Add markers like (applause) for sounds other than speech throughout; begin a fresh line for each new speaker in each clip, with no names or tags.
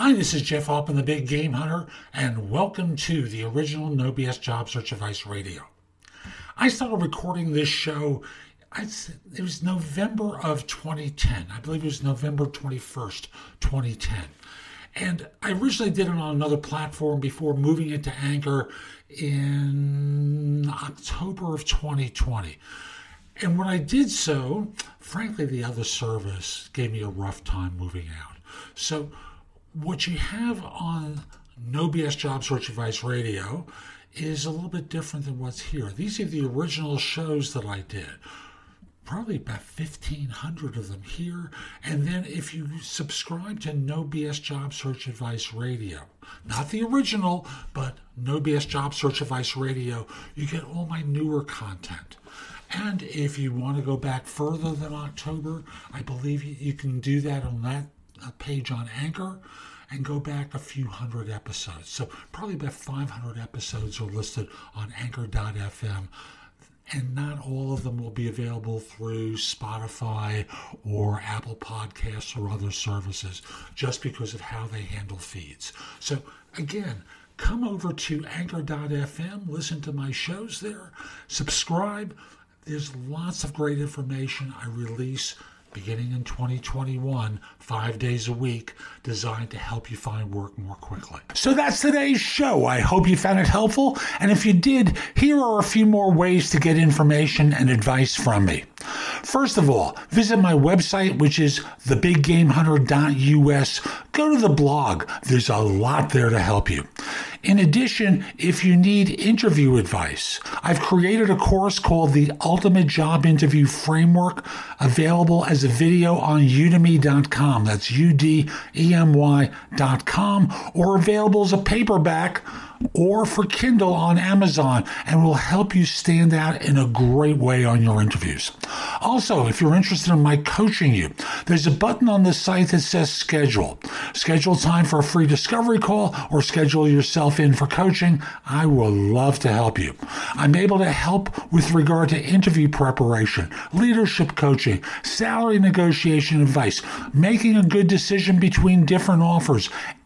Hi, this is Jeff Altman, the Big Game Hunter, and welcome to the original No BS Job Search Advice Radio. I started recording this show, it was November of 2010. I believe it was November 21st, 2010. And I originally did it on another platform before moving it to Anchor in October of 2020. And when I did so, frankly, the other service gave me a rough time moving out. So what you have on No BS Job Search Advice Radio is a little bit different than what's here. These are the original shows that I did. Probably about 1,500 of them here. And then if you subscribe to No BS Job Search Advice Radio, not the original, but No BS Job Search Advice Radio, you get all my newer content. And if you want to go back further than October, I believe you can do that on that uh, page on Anchor and go back a few hundred episodes. So probably about 500 episodes are listed on anchor.fm and not all of them will be available through Spotify or Apple Podcasts or other services just because of how they handle feeds. So again, come over to anchor.fm, listen to my shows there, subscribe. There's lots of great information I release beginning in 2021, five days a week, designed to help you find work more quickly. So that's today's show. I hope you found it helpful. And if you did, here are a few more ways to get information and advice from me. First of all, visit my website, which is thebiggamehunter.us. Go to the blog, there's a lot there to help you. In addition, if you need interview advice, I've created a course called the Ultimate Job Interview Framework, available as a video on udemy.com. That's U D E M Y.com, or available as a paperback or for Kindle on Amazon and will help you stand out in a great way on your interviews. Also, if you're interested in my coaching you, there's a button on the site that says schedule. Schedule time for a free discovery call or schedule yourself in for coaching. I will love to help you. I'm able to help with regard to interview preparation, leadership coaching, salary negotiation advice, making a good decision between different offers,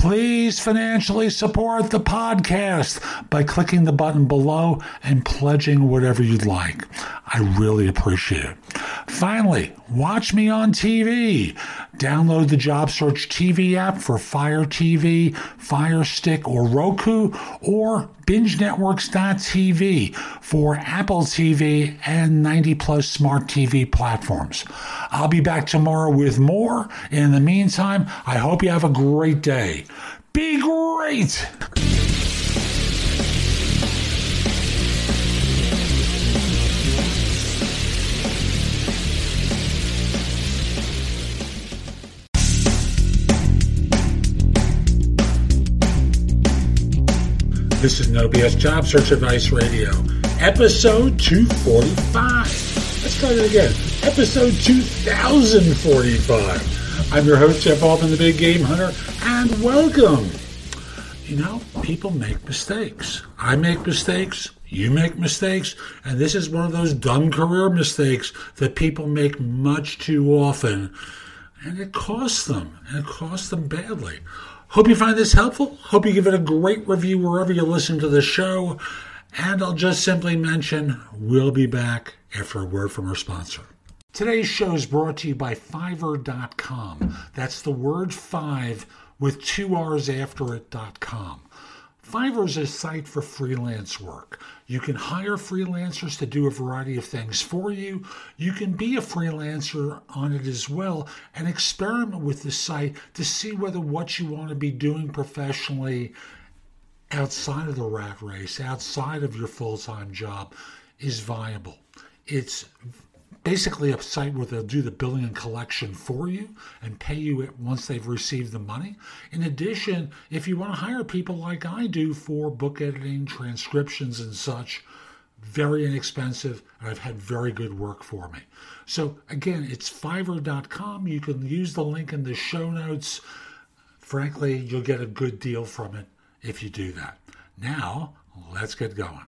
Please financially support the podcast by clicking the button below and pledging whatever you'd like. I really appreciate it. Finally, watch me on TV. Download the Job Search TV app for Fire TV, Fire Stick, or Roku, or BingeNetworks.tv for Apple TV and 90 plus smart TV platforms. I'll be back tomorrow with more. In the meantime, I hope you have a great day. Be great! This is No BS Job Search Advice Radio, episode 245. Let's try it again. Episode 2045. I'm your host, Jeff Altman, the Big Game Hunter, and welcome. You know, people make mistakes. I make mistakes. You make mistakes. And this is one of those dumb career mistakes that people make much too often. And it costs them. And it costs them badly. Hope you find this helpful. Hope you give it a great review wherever you listen to the show. And I'll just simply mention we'll be back after a word from our sponsor. Today's show is brought to you by Fiverr.com. That's the word five with two R's after it.com. Fiverr is a site for freelance work. You can hire freelancers to do a variety of things for you. You can be a freelancer on it as well and experiment with the site to see whether what you want to be doing professionally outside of the rat race, outside of your full time job, is viable. It's basically a site where they'll do the billing and collection for you and pay you it once they've received the money. In addition, if you want to hire people like I do for book editing, transcriptions, and such, very inexpensive, and I've had very good work for me. So again, it's fiverr.com. You can use the link in the show notes. Frankly, you'll get a good deal from it if you do that. Now, let's get going.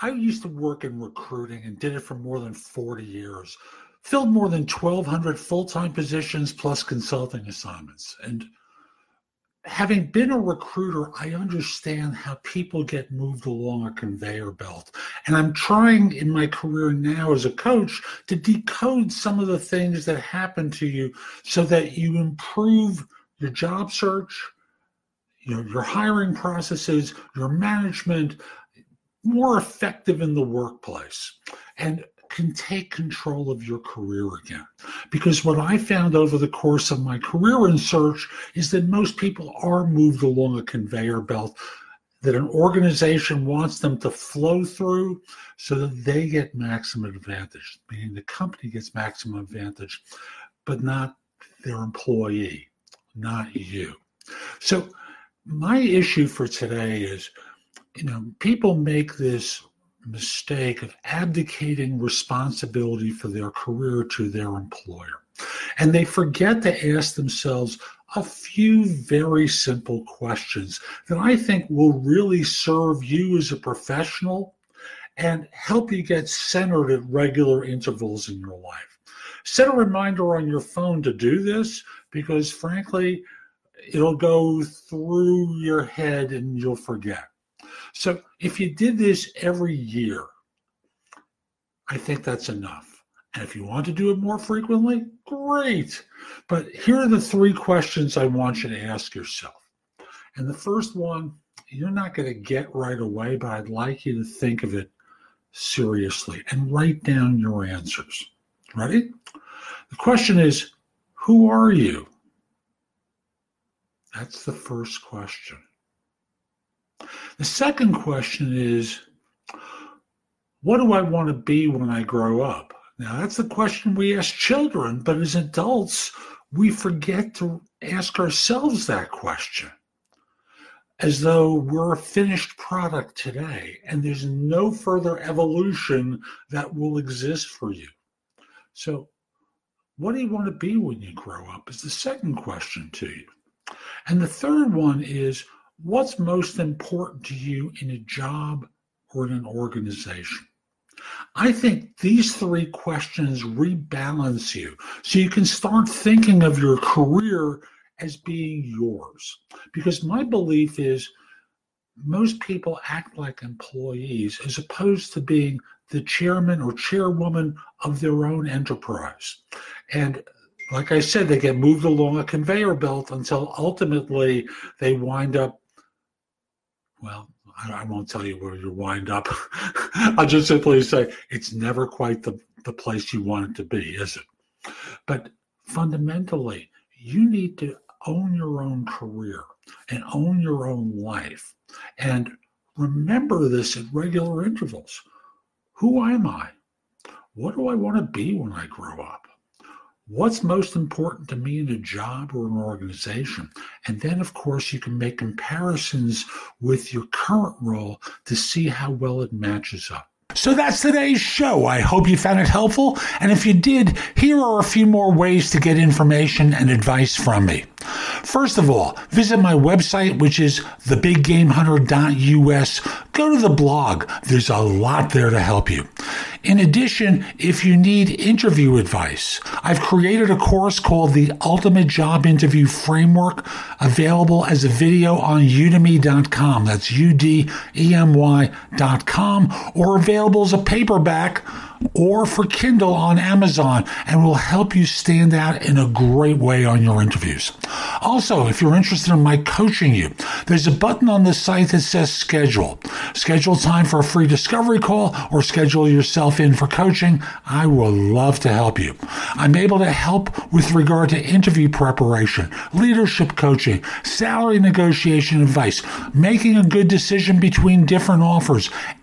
I used to work in recruiting and did it for more than 40 years. Filled more than 1,200 full time positions plus consulting assignments. And having been a recruiter, I understand how people get moved along a conveyor belt. And I'm trying in my career now as a coach to decode some of the things that happen to you so that you improve your job search, you know, your hiring processes, your management, more effective in the workplace and can take control of your career again. Because what I found over the course of my career in search is that most people are moved along a conveyor belt that an organization wants them to flow through so that they get maximum advantage, meaning the company gets maximum advantage, but not their employee, not you. So, my issue for today is you know, people make this mistake of abdicating responsibility for their career to their employer. And they forget to ask themselves a few very simple questions that I think will really serve you as a professional and help you get centered at regular intervals in your life. Set a reminder on your phone to do this because, frankly, it'll go through your head and you'll forget. So if you did this every year, I think that's enough. And if you want to do it more frequently, great. But here are the three questions I want you to ask yourself. And the first one, you're not going to get right away, but I'd like you to think of it seriously and write down your answers. Ready? The question is, who are you? That's the first question. The second question is, what do I want to be when I grow up? Now, that's the question we ask children, but as adults, we forget to ask ourselves that question as though we're a finished product today and there's no further evolution that will exist for you. So, what do you want to be when you grow up? Is the second question to you. And the third one is, what's most important to you in a job or in an organization? I think these three questions rebalance you so you can start thinking of your career as being yours. Because my belief is most people act like employees as opposed to being the chairman or chairwoman of their own enterprise. And like I said, they get moved along a conveyor belt until ultimately they wind up well, I, won't tell you where you wind up. (laughs) I'll just simply say it's never quite the, the place you want it to be, is it? But fundamentally, you need to own your own career and own your own life. And remember this at regular intervals. Who am I? What do I want to be when I grow up? What's most important to me in a job or an organization. And then, of course, you can make comparisons with your current role to see how well it matches up. So that's today's show. I hope you found it helpful. And if you did, here are a few more ways to get information and advice from me. First of all, visit my website, which is thebiggamehunter.us. Go to the blog. There's a lot there to help you. In addition, if you need interview advice, I've created a course called the Ultimate Job Interview Framework, available as a video on udemy.com. That's U D E M Y.com, or available as a paperback or for Kindle on Amazon and will help you stand out in a great way on your interviews. Also, if you're interested in my coaching you, there's a button on the site that says schedule. Schedule time for a free discovery call or schedule yourself in for coaching. I will love to help you. I'm able to help with regard to interview preparation, leadership coaching, salary negotiation advice, making a good decision between different offers,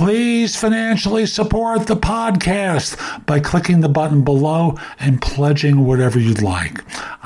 Please financially support the podcast by clicking the button below and pledging whatever you'd like.